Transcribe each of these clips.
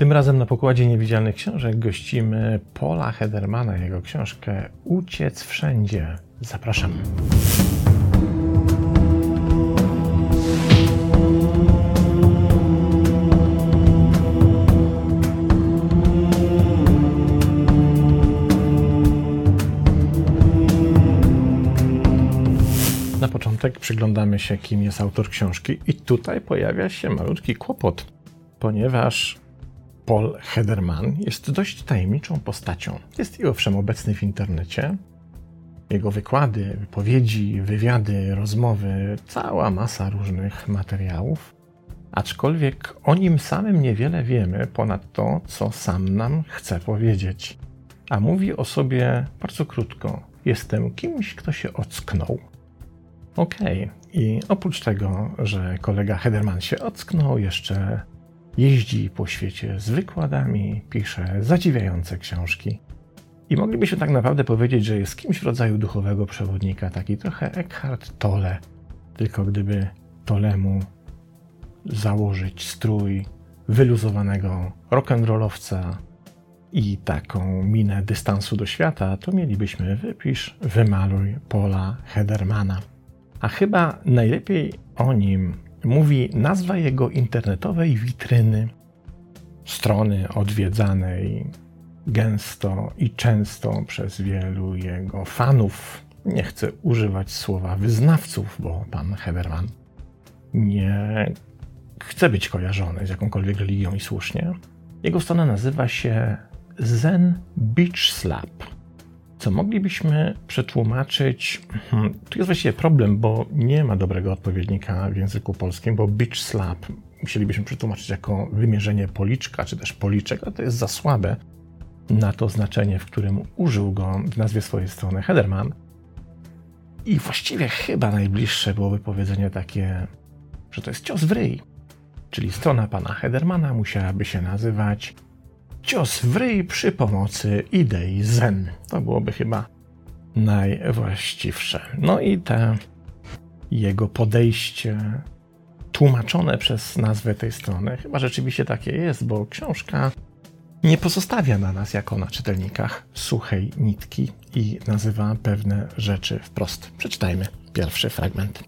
Tym razem na pokładzie niewidzialnych książek gościmy Paula Hedermana, jego książkę Uciec wszędzie. Zapraszam. Na początek przyglądamy się, kim jest autor książki, i tutaj pojawia się malutki kłopot, ponieważ Paul Hederman jest dość tajemniczą postacią. Jest i owszem obecny w internecie. Jego wykłady, wypowiedzi, wywiady, rozmowy, cała masa różnych materiałów. Aczkolwiek o nim samym niewiele wiemy ponad to, co sam nam chce powiedzieć. A mówi o sobie bardzo krótko: Jestem kimś, kto się ocknął. Okej, okay. i oprócz tego, że kolega Hederman się ocknął, jeszcze jeździ po świecie z wykładami, pisze zadziwiające książki. I moglibyśmy tak naprawdę powiedzieć, że jest kimś w rodzaju duchowego przewodnika, taki trochę Eckhart Tolle, tylko gdyby Tolemu założyć strój wyluzowanego rock'n'rollowca i taką minę dystansu do świata, to mielibyśmy wypisz, wymaluj Paula Hedermana. A chyba najlepiej o nim mówi nazwa jego internetowej witryny, strony odwiedzanej gęsto i często przez wielu jego fanów. Nie chcę używać słowa wyznawców, bo pan Hederman nie chce być kojarzony z jakąkolwiek religią i słusznie. Jego strona nazywa się Zen Beach Slap co moglibyśmy przetłumaczyć. Hmm, tu jest właściwie problem, bo nie ma dobrego odpowiednika w języku polskim, bo beach slap musielibyśmy przetłumaczyć jako wymierzenie policzka, czy też policzek, ale to jest za słabe na to znaczenie, w którym użył go w nazwie swojej strony Hederman. I właściwie chyba najbliższe byłoby powiedzenie takie, że to jest cios w ryj. Czyli strona pana Hedermana musiałaby się nazywać cios w ryj przy pomocy idei zen. To byłoby chyba najwłaściwsze. No i te jego podejście tłumaczone przez nazwę tej strony chyba rzeczywiście takie jest, bo książka nie pozostawia na nas, jako na czytelnikach, suchej nitki i nazywa pewne rzeczy wprost. Przeczytajmy pierwszy fragment.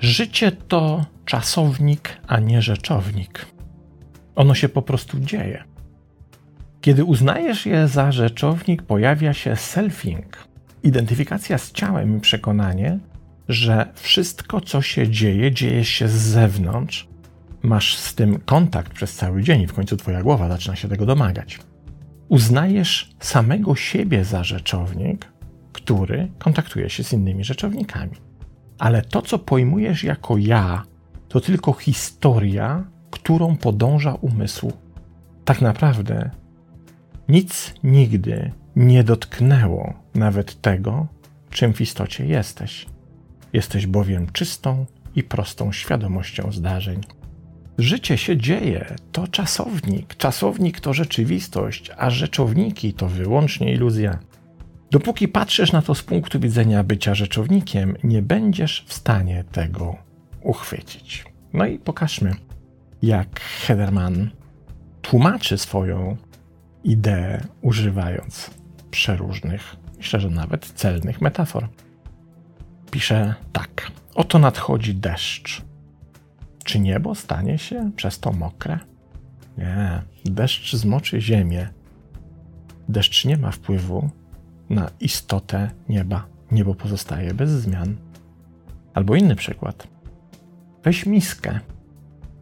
Życie to czasownik, a nie rzeczownik. Ono się po prostu dzieje. Kiedy uznajesz je za rzeczownik, pojawia się selfing, identyfikacja z ciałem i przekonanie, że wszystko, co się dzieje, dzieje się z zewnątrz. Masz z tym kontakt przez cały dzień i w końcu twoja głowa zaczyna się tego domagać. Uznajesz samego siebie za rzeczownik, który kontaktuje się z innymi rzeczownikami. Ale to, co pojmujesz jako ja, to tylko historia, którą podąża umysł. Tak naprawdę nic nigdy nie dotknęło nawet tego, czym w istocie jesteś. Jesteś bowiem czystą i prostą świadomością zdarzeń. Życie się dzieje, to czasownik. Czasownik to rzeczywistość, a rzeczowniki to wyłącznie iluzja. Dopóki patrzysz na to z punktu widzenia bycia rzeczownikiem, nie będziesz w stanie tego uchwycić. No i pokażmy, jak Hederman tłumaczy swoją ideę, używając przeróżnych, myślę, że nawet celnych metafor. Pisze tak: Oto nadchodzi deszcz. Czy niebo stanie się przez to mokre? Nie, deszcz zmoczy ziemię. Deszcz nie ma wpływu na istotę nieba. Niebo pozostaje bez zmian. Albo inny przykład. Weź miskę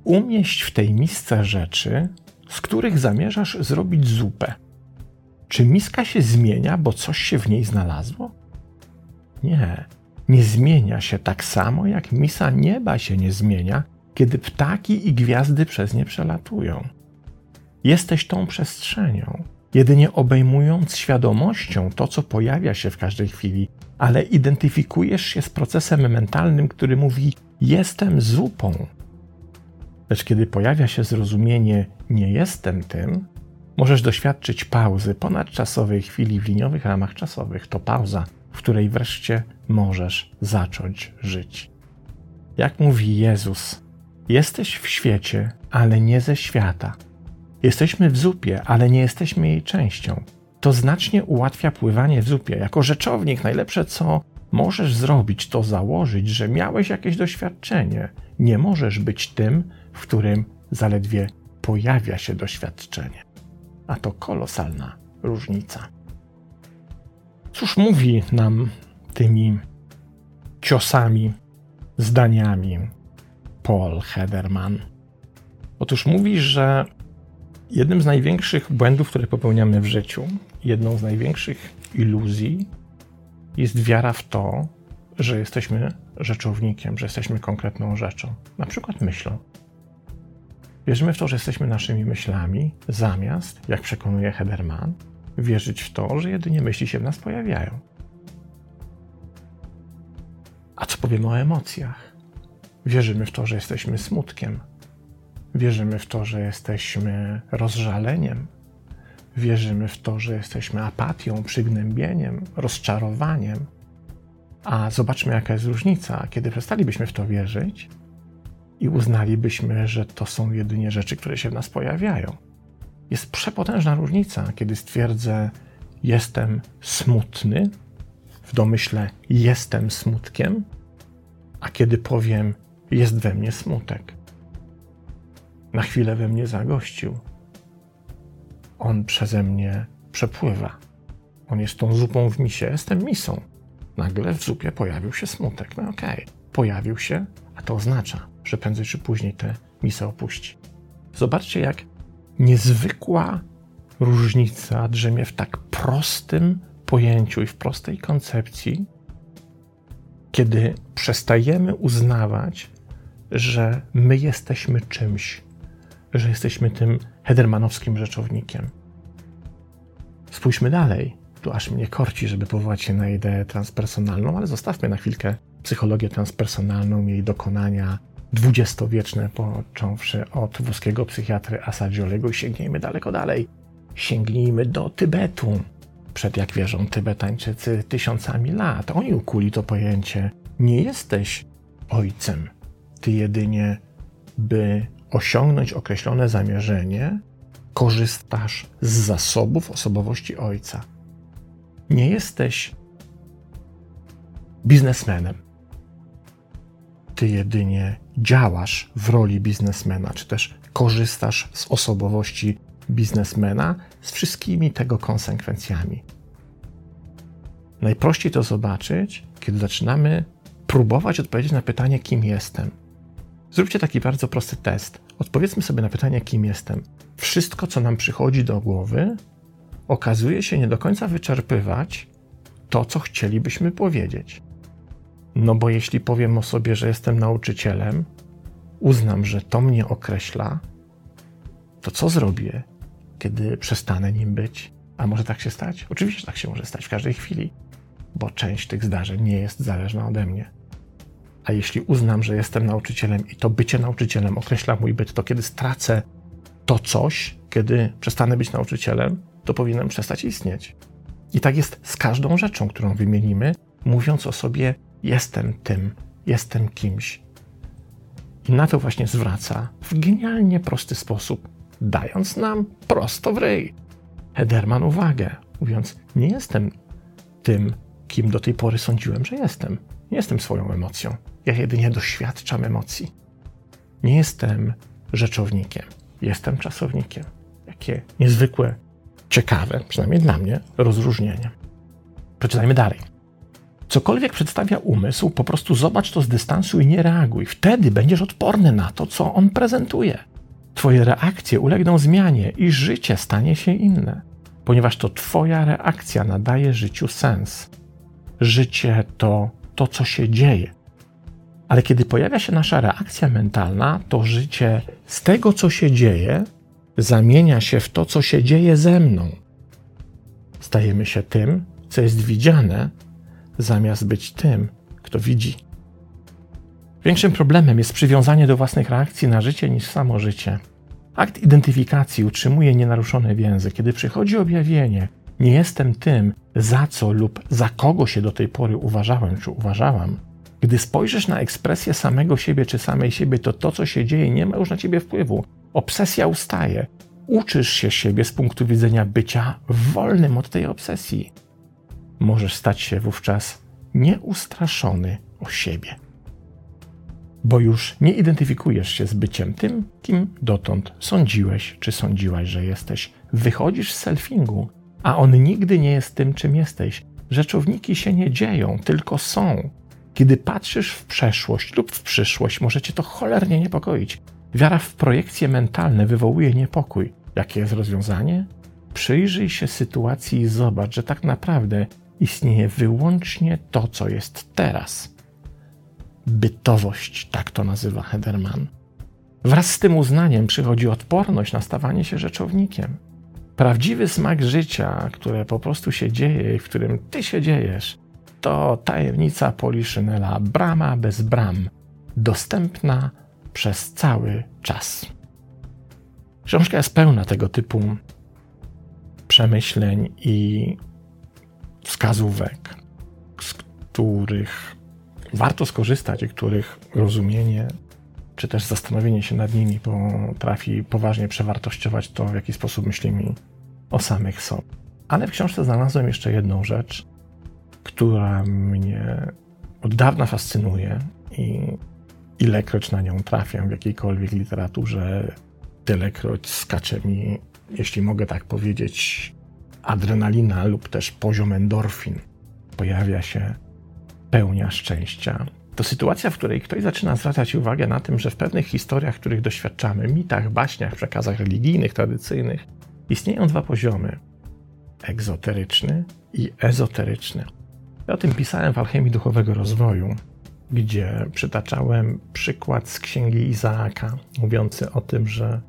umieść w tej misce rzeczy, z których zamierzasz zrobić zupę. Czy miska się zmienia, bo coś się w niej znalazło? Nie, nie zmienia się tak samo, jak misa nieba się nie zmienia, kiedy ptaki i gwiazdy przez nie przelatują. Jesteś tą przestrzenią, jedynie obejmując świadomością to, co pojawia się w każdej chwili, ale identyfikujesz się z procesem mentalnym, który mówi: Jestem zupą, Lecz kiedy pojawia się zrozumienie nie jestem tym, możesz doświadczyć pauzy, ponadczasowej chwili w liniowych ramach czasowych. To pauza, w której wreszcie możesz zacząć żyć. Jak mówi Jezus, Jesteś w świecie, ale nie ze świata. Jesteśmy w zupie, ale nie jesteśmy jej częścią. To znacznie ułatwia pływanie w zupie. Jako rzeczownik najlepsze co możesz zrobić, to założyć, że miałeś jakieś doświadczenie. Nie możesz być tym, w którym zaledwie pojawia się doświadczenie. A to kolosalna różnica. Cóż mówi nam tymi ciosami, zdaniami Paul Hederman? Otóż mówi, że jednym z największych błędów, które popełniamy w życiu, jedną z największych iluzji jest wiara w to, że jesteśmy rzeczownikiem, że jesteśmy konkretną rzeczą, na przykład myślą. Wierzymy w to, że jesteśmy naszymi myślami, zamiast, jak przekonuje Hederman, wierzyć w to, że jedynie myśli się w nas pojawiają. A co powiemy o emocjach? Wierzymy w to, że jesteśmy smutkiem. Wierzymy w to, że jesteśmy rozżaleniem. Wierzymy w to, że jesteśmy apatią, przygnębieniem, rozczarowaniem. A zobaczmy, jaka jest różnica, kiedy przestalibyśmy w to wierzyć i uznalibyśmy, że to są jedynie rzeczy, które się w nas pojawiają. Jest przepotężna różnica, kiedy stwierdzę, jestem smutny, w domyśle jestem smutkiem, a kiedy powiem, jest we mnie smutek. Na chwilę we mnie zagościł. On przeze mnie przepływa. On jest tą zupą w misie, jestem misą. Nagle w zupie pojawił się smutek. No okej, okay. pojawił się, a to oznacza, że prędzej czy później tę misę opuści. Zobaczcie, jak niezwykła różnica drzemie w tak prostym pojęciu i w prostej koncepcji, kiedy przestajemy uznawać, że my jesteśmy czymś, że jesteśmy tym hedermanowskim rzeczownikiem. Spójrzmy dalej. Tu aż mnie korci, żeby powołać się na ideę transpersonalną, ale zostawmy na chwilkę psychologię transpersonalną, jej dokonania dwudziestowieczne, począwszy od włoskiego psychiatry Asadziolego i sięgnijmy daleko dalej. Sięgnijmy do Tybetu. Przed, jak wierzą Tybetańczycy, tysiącami lat. Oni ukuli to pojęcie. Nie jesteś ojcem. Ty jedynie, by osiągnąć określone zamierzenie, korzystasz z zasobów osobowości ojca. Nie jesteś biznesmenem. Ty jedynie działasz w roli biznesmena, czy też korzystasz z osobowości biznesmena z wszystkimi tego konsekwencjami. Najprościej to zobaczyć, kiedy zaczynamy próbować odpowiedzieć na pytanie, kim jestem. Zróbcie taki bardzo prosty test. Odpowiedzmy sobie na pytanie, kim jestem. Wszystko, co nam przychodzi do głowy, okazuje się nie do końca wyczerpywać to, co chcielibyśmy powiedzieć. No bo jeśli powiem o sobie, że jestem nauczycielem, uznam, że to mnie określa, to co zrobię, kiedy przestanę nim być? A może tak się stać? Oczywiście tak się może stać w każdej chwili, bo część tych zdarzeń nie jest zależna ode mnie. A jeśli uznam, że jestem nauczycielem i to bycie nauczycielem określa mój byt, to kiedy stracę to coś, kiedy przestanę być nauczycielem, to powinienem przestać istnieć. I tak jest z każdą rzeczą, którą wymienimy, mówiąc o sobie, jestem tym, jestem kimś. I na to właśnie zwraca w genialnie prosty sposób, dając nam prosto w ryj. Hederman uwagę, mówiąc, nie jestem tym, kim do tej pory sądziłem, że jestem. Nie jestem swoją emocją. Ja jedynie doświadczam emocji. Nie jestem rzeczownikiem, jestem czasownikiem. Jakie niezwykłe, ciekawe, przynajmniej dla mnie, rozróżnienie. Przeczytajmy dalej. Cokolwiek przedstawia umysł, po prostu zobacz to z dystansu i nie reaguj. Wtedy będziesz odporny na to, co on prezentuje. Twoje reakcje ulegną zmianie i życie stanie się inne, ponieważ to Twoja reakcja nadaje życiu sens. Życie to to, co się dzieje. Ale kiedy pojawia się nasza reakcja mentalna, to życie z tego, co się dzieje, zamienia się w to, co się dzieje ze mną. Stajemy się tym, co jest widziane, zamiast być tym, kto widzi. Większym problemem jest przywiązanie do własnych reakcji na życie niż samo życie. Akt identyfikacji utrzymuje nienaruszone więzy. Kiedy przychodzi objawienie, nie jestem tym, za co lub za kogo się do tej pory uważałem czy uważałam, Gdy spojrzysz na ekspresję samego siebie czy samej siebie, to to, co się dzieje, nie ma już na ciebie wpływu. Obsesja ustaje. Uczysz się siebie z punktu widzenia bycia wolnym od tej obsesji. Możesz stać się wówczas nieustraszony o siebie. Bo już nie identyfikujesz się z byciem tym, kim dotąd sądziłeś czy sądziłaś, że jesteś. Wychodzisz z selfingu, a on nigdy nie jest tym, czym jesteś. Rzeczowniki się nie dzieją, tylko są. Kiedy patrzysz w przeszłość lub w przyszłość, może cię to cholernie niepokoić. Wiara w projekcje mentalne wywołuje niepokój. Jakie jest rozwiązanie? Przyjrzyj się sytuacji i zobacz, że tak naprawdę istnieje wyłącznie to, co jest teraz. Bytowość, tak to nazywa Hederman. Wraz z tym uznaniem przychodzi odporność na stawanie się rzeczownikiem. Prawdziwy smak życia, które po prostu się dzieje i w którym ty się dziejesz, to tajemnica Poliszynela Brama bez bram, dostępna przez cały czas. Książka jest pełna tego typu przemyśleń i wskazówek, z których warto skorzystać i których rozumienie czy też zastanowienie się nad nimi potrafi poważnie przewartościować to, w jaki sposób myślimy o samych sobie. Ale w książce znalazłem jeszcze jedną rzecz, która mnie od dawna fascynuje i ilekroć na nią trafiam w jakiejkolwiek literaturze, tylekroć skacze mi, jeśli mogę tak powiedzieć, adrenalina lub też poziom endorfin. Pojawia się pełnia szczęścia. To sytuacja, w której ktoś zaczyna zwracać uwagę na tym, że w pewnych historiach, których doświadczamy, mitach, baśniach, przekazach religijnych, tradycyjnych, istnieją dwa poziomy: egzoteryczny i ezoteryczny. Ja o tym pisałem w Alchemii Duchowego Rozwoju, gdzie przytaczałem przykład z księgi Izaaka, mówiący o tym, że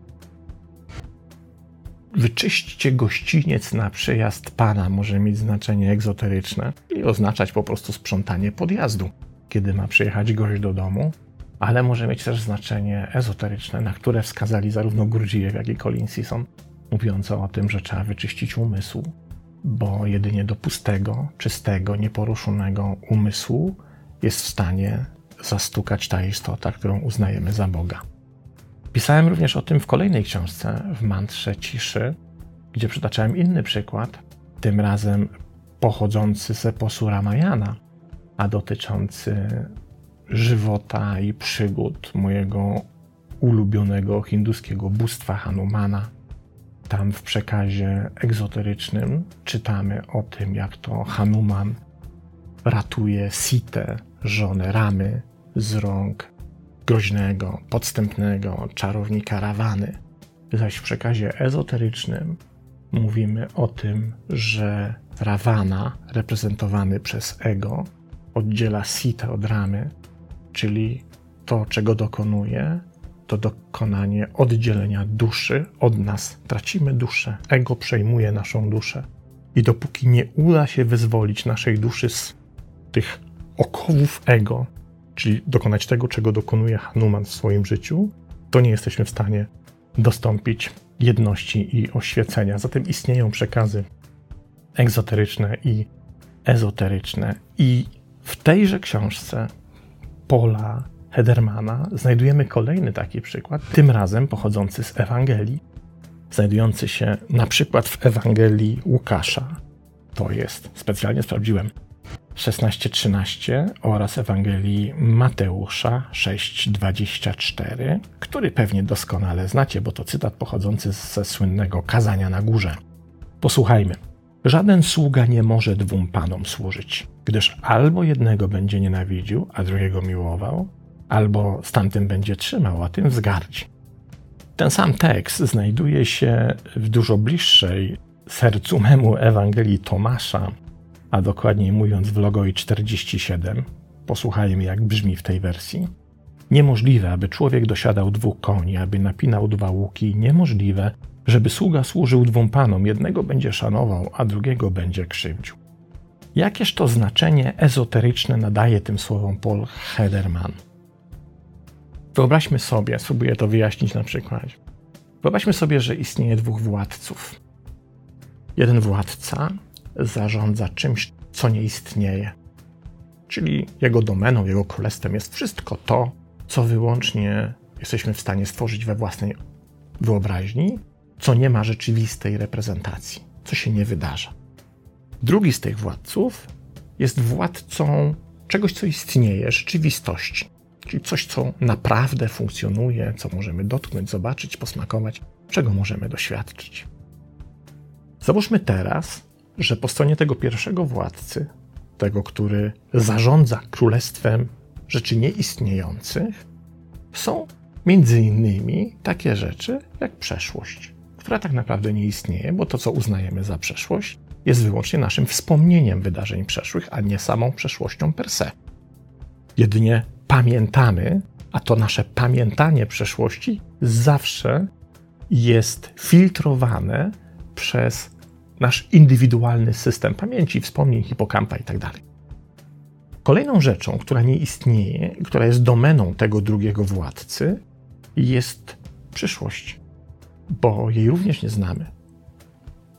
wyczyśćcie gościniec na przyjazd Pana może mieć znaczenie egzoteryczne i oznaczać po prostu sprzątanie podjazdu, kiedy ma przyjechać gość do domu, ale może mieć też znaczenie ezoteryczne, na które wskazali zarówno Gurdjieff, jak i Colin Sisson, mówiące o tym, że trzeba wyczyścić umysł, bo jedynie do pustego, czystego, nieporuszonego umysłu jest w stanie zastukać ta istota, którą uznajemy za Boga. Pisałem również o tym w kolejnej książce, w Mantrze Ciszy, gdzie przytaczałem inny przykład, tym razem pochodzący z eposu Ramayana, a dotyczący żywota i przygód mojego ulubionego hinduskiego bóstwa Hanumana. Tam w przekazie egzoterycznym czytamy o tym, jak to Hanuman ratuje Sitę, żonę Ramy, z rąk groźnego, podstępnego czarownika Rawany. Zaś w przekazie ezoterycznym mówimy o tym, że Rawana, reprezentowany przez ego, oddziela Sita od Ramy, czyli to, czego dokonuje, to dokonanie oddzielenia duszy od nas. Tracimy duszę, ego przejmuje naszą duszę. I dopóki nie uda się wyzwolić naszej duszy z tych okowów ego, czyli dokonać tego, czego dokonuje Hanuman w swoim życiu, to nie jesteśmy w stanie dostąpić jedności i oświecenia. Zatem istnieją przekazy egzoteryczne i ezoteryczne. I w tejże książce Paula Hedermana znajdujemy kolejny taki przykład, tym razem pochodzący z Ewangelii, znajdujący się na przykład w Ewangelii Łukasza. To jest, specjalnie sprawdziłem, 16:13 oraz Ewangelii Mateusza 6:24, który pewnie doskonale znacie, bo to cytat pochodzący ze słynnego kazania na górze. Posłuchajmy. Żaden sługa nie może dwóm panom służyć, gdyż albo jednego będzie nienawidził, a drugiego miłował, albo z tamtym będzie trzymał, a tym wzgardzi. Ten sam tekst znajduje się w dużo bliższej sercu memu Ewangelii Tomasza, a dokładniej mówiąc w Logoi 47, posłuchajmy jak brzmi w tej wersji. Niemożliwe, aby człowiek dosiadał dwóch koni, aby napinał dwa łuki, niemożliwe, żeby sługa służył dwóm panom, jednego będzie szanował, a drugiego będzie krzywdził. Jakież to znaczenie ezoteryczne nadaje tym słowom Paul Hederman? Wyobraźmy sobie, spróbuję to wyjaśnić na przykładzie. Wyobraźmy sobie, że istnieje dwóch władców. Jeden władca zarządza czymś, co nie istnieje. czyli jego domeną, jego królestwem jest wszystko to, co wyłącznie jesteśmy w stanie stworzyć we własnej wyobraźni, co nie ma rzeczywistej reprezentacji, co się nie wydarza. Drugi z tych władców jest władcą czegoś, co istnieje, rzeczywistości, czyli coś, co naprawdę funkcjonuje, co możemy dotknąć, zobaczyć, posmakować, czego możemy doświadczyć. Załóżmy teraz, że po stronie tego pierwszego władcy, tego, który zarządza królestwem rzeczy nieistniejących, są między innymi takie rzeczy jak przeszłość, która tak naprawdę nie istnieje, bo to, co uznajemy za przeszłość, jest wyłącznie naszym wspomnieniem wydarzeń przeszłych, a nie samą przeszłością per se. Jedynie pamiętamy, a to nasze pamiętanie przeszłości zawsze jest filtrowane przez nasz indywidualny system pamięci, wspomnień, hipokampa itd. Tak Kolejną rzeczą, która nie istnieje, która jest domeną tego drugiego władcy, jest przyszłość, bo jej również nie znamy.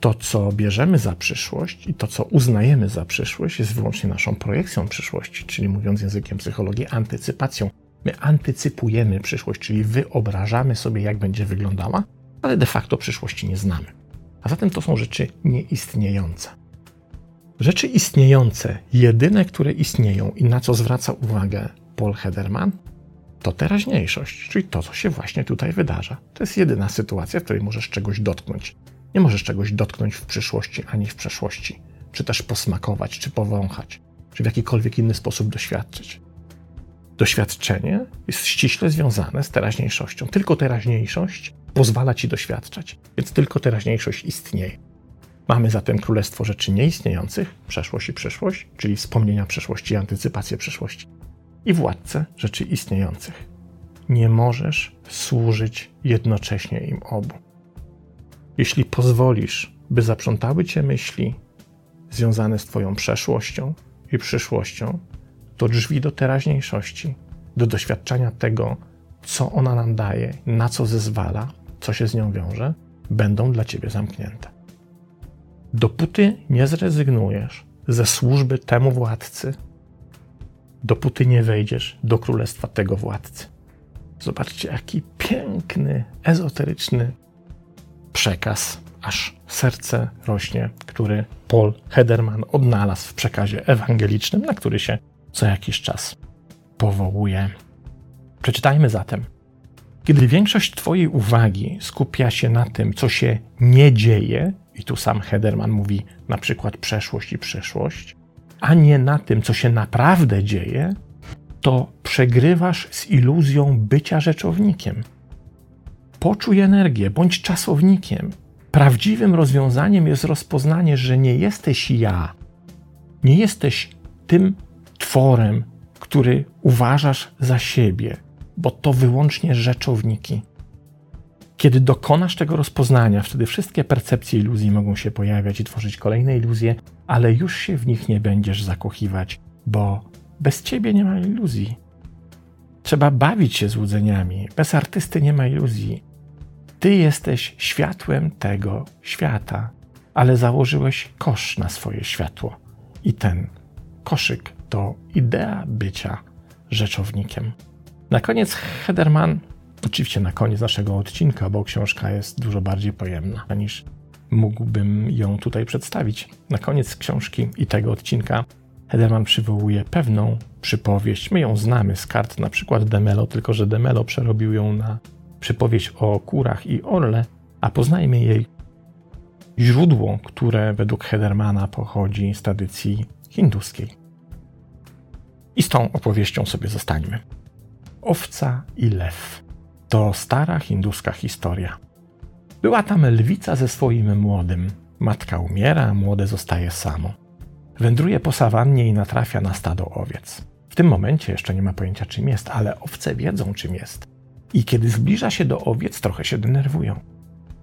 To, co bierzemy za przyszłość i to, co uznajemy za przyszłość, jest wyłącznie naszą projekcją przyszłości, czyli mówiąc językiem psychologii, antycypacją. My antycypujemy przyszłość, czyli wyobrażamy sobie, jak będzie wyglądała, ale de facto przyszłości nie znamy. A zatem to są rzeczy nieistniejące. Rzeczy istniejące, jedyne, które istnieją i na co zwraca uwagę Paul Hederman, to teraźniejszość, czyli to, co się właśnie tutaj wydarza. To jest jedyna sytuacja, w której możesz czegoś dotknąć. Nie możesz czegoś dotknąć w przyszłości ani w przeszłości, czy też posmakować, czy powąchać, czy w jakikolwiek inny sposób doświadczyć. Doświadczenie jest ściśle związane z teraźniejszością. Tylko teraźniejszość pozwala ci doświadczać, więc tylko teraźniejszość istnieje. Mamy zatem królestwo rzeczy nieistniejących, przeszłość i przyszłość, czyli wspomnienia przeszłości i antycypację przyszłości, i władcę rzeczy istniejących. Nie możesz służyć jednocześnie im obu. Jeśli pozwolisz, by zaprzątały cię myśli związane z Twoją przeszłością i przyszłością, to drzwi do teraźniejszości, do doświadczenia tego, co ona nam daje, na co zezwala, co się z nią wiąże, będą dla Ciebie zamknięte. Dopóty nie zrezygnujesz ze służby temu władcy, dopóty nie wejdziesz do królestwa tego władcy. Zobaczcie, jaki piękny, ezoteryczny przekaz, aż serce rośnie, który Paul Hederman odnalazł w przekazie ewangelicznym, na który się co jakiś czas powołuje. Przeczytajmy zatem. Kiedy większość Twojej uwagi skupia się na tym, co się nie dzieje, i tu sam Hederman mówi na przykład przeszłość i przyszłość, a nie na tym, co się naprawdę dzieje, to przegrywasz z iluzją bycia rzeczownikiem. Poczuj energię, bądź czasownikiem. Prawdziwym rozwiązaniem jest rozpoznanie, że nie jesteś ja, nie jesteś tym tworem, który uważasz za siebie, bo to wyłącznie rzeczowniki. Kiedy dokonasz tego rozpoznania, wtedy wszystkie percepcje iluzji mogą się pojawiać i tworzyć kolejne iluzje, ale już się w nich nie będziesz zakochiwać, bo bez ciebie nie ma iluzji. Trzeba bawić się złudzeniami. Bez artysty nie ma iluzji. Ty jesteś światłem tego świata, ale założyłeś kosz na swoje światło. I ten koszyk to idea bycia rzeczownikiem. Na koniec Hederman Oczywiście na koniec naszego odcinka, bo książka jest dużo bardziej pojemna niż mógłbym ją tutaj przedstawić. Na koniec książki i tego odcinka Hederman przywołuje pewną przypowieść. My ją znamy z kart na przykład Demelo, tylko że Demelo przerobił ją na przypowieść o kurach i orle, a poznajmy jej źródło, które według Hedermana pochodzi z tradycji hinduskiej. I z tą opowieścią sobie zostańmy. Owca i lew. To stara hinduska historia. Była tam lwica ze swoim młodym. Matka umiera, młode zostaje samo. Wędruje po sawannie i natrafia na stado owiec. W tym momencie jeszcze nie ma pojęcia czym jest, ale owce wiedzą czym jest. I kiedy zbliża się do owiec, trochę się denerwują.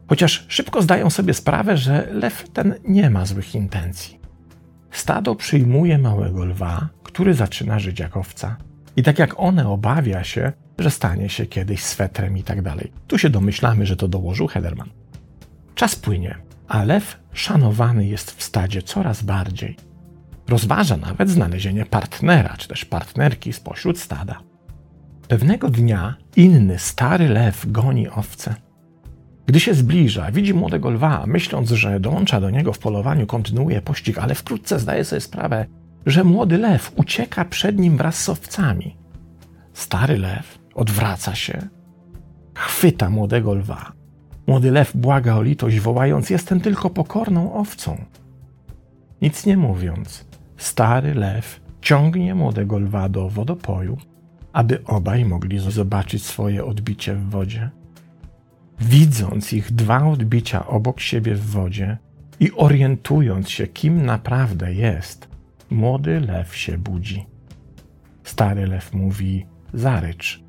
Chociaż szybko zdają sobie sprawę, że lew ten nie ma złych intencji. Stado przyjmuje małego lwa, który zaczyna żyć jak owca. I tak jak one obawia się, że stanie się kiedyś swetrem i tak dalej. Tu się domyślamy, że to dołożył Hederman. Czas płynie, a lew szanowany jest w stadzie coraz bardziej. Rozważa nawet znalezienie partnera czy też partnerki spośród stada. Pewnego dnia inny stary lew goni owce. Gdy się zbliża, widzi młodego lwa, myśląc, że dołącza do niego w polowaniu, kontynuuje pościg, ale wkrótce zdaje sobie sprawę, że młody lew ucieka przed nim wraz z owcami. Stary lew odwraca się, chwyta młodego lwa. Młody lew błaga o litość, wołając: Jestem tylko pokorną owcą. Nic nie mówiąc, stary lew ciągnie młodego lwa do wodopoju, aby obaj mogli zobaczyć swoje odbicie w wodzie. Widząc ich dwa odbicia obok siebie w wodzie i orientując się, kim naprawdę jest, młody lew się budzi. Stary lew mówi: Zarycz.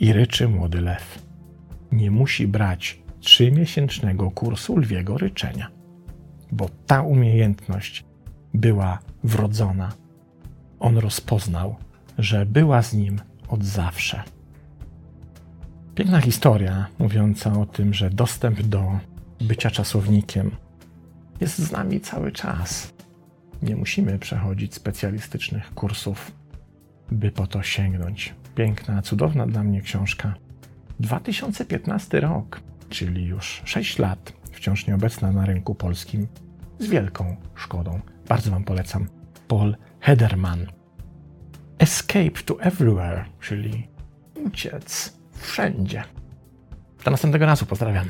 I ryczy młody lew. Nie musi brać trzymiesięcznego kursu lwiego ryczenia, bo ta umiejętność była wrodzona. On rozpoznał, że była z nim od zawsze. Piękna historia mówiąca o tym, że dostęp do bycia czasownikiem jest z nami cały czas. Nie musimy przechodzić specjalistycznych kursów, by po to sięgnąć. Piękna, cudowna dla mnie książka. 2015 rok, czyli już 6 lat, wciąż nieobecna na rynku polskim, z wielką szkodą. Bardzo Wam polecam. Paul Hederman. Escape to Everywhere, czyli uciec wszędzie. Do następnego razu, pozdrawiam.